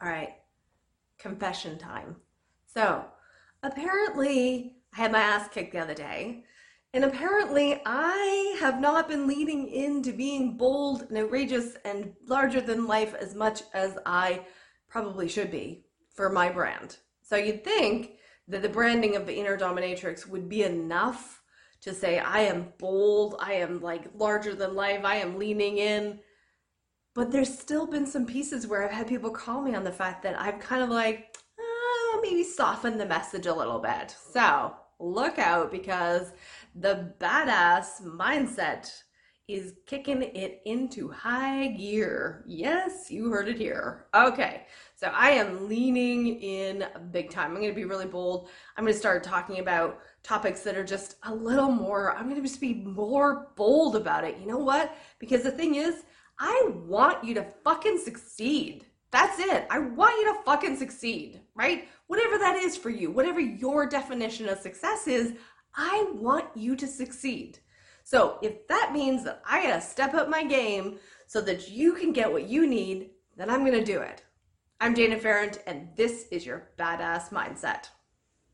All right, confession time. So, apparently, I had my ass kicked the other day, and apparently, I have not been leading into being bold and outrageous and larger than life as much as I probably should be for my brand. So, you'd think that the branding of the inner dominatrix would be enough to say, I am bold, I am like larger than life, I am leaning in. But there's still been some pieces where I've had people call me on the fact that I've kind of like, oh, maybe softened the message a little bit. So look out because the badass mindset is kicking it into high gear. Yes, you heard it here. Okay, so I am leaning in big time. I'm going to be really bold. I'm going to start talking about topics that are just a little more, I'm going to just be more bold about it. You know what? Because the thing is, I want you to fucking succeed. That's it. I want you to fucking succeed, right? Whatever that is for you, whatever your definition of success is, I want you to succeed. So if that means that I gotta step up my game so that you can get what you need, then I'm gonna do it. I'm Dana Ferrand, and this is your badass mindset.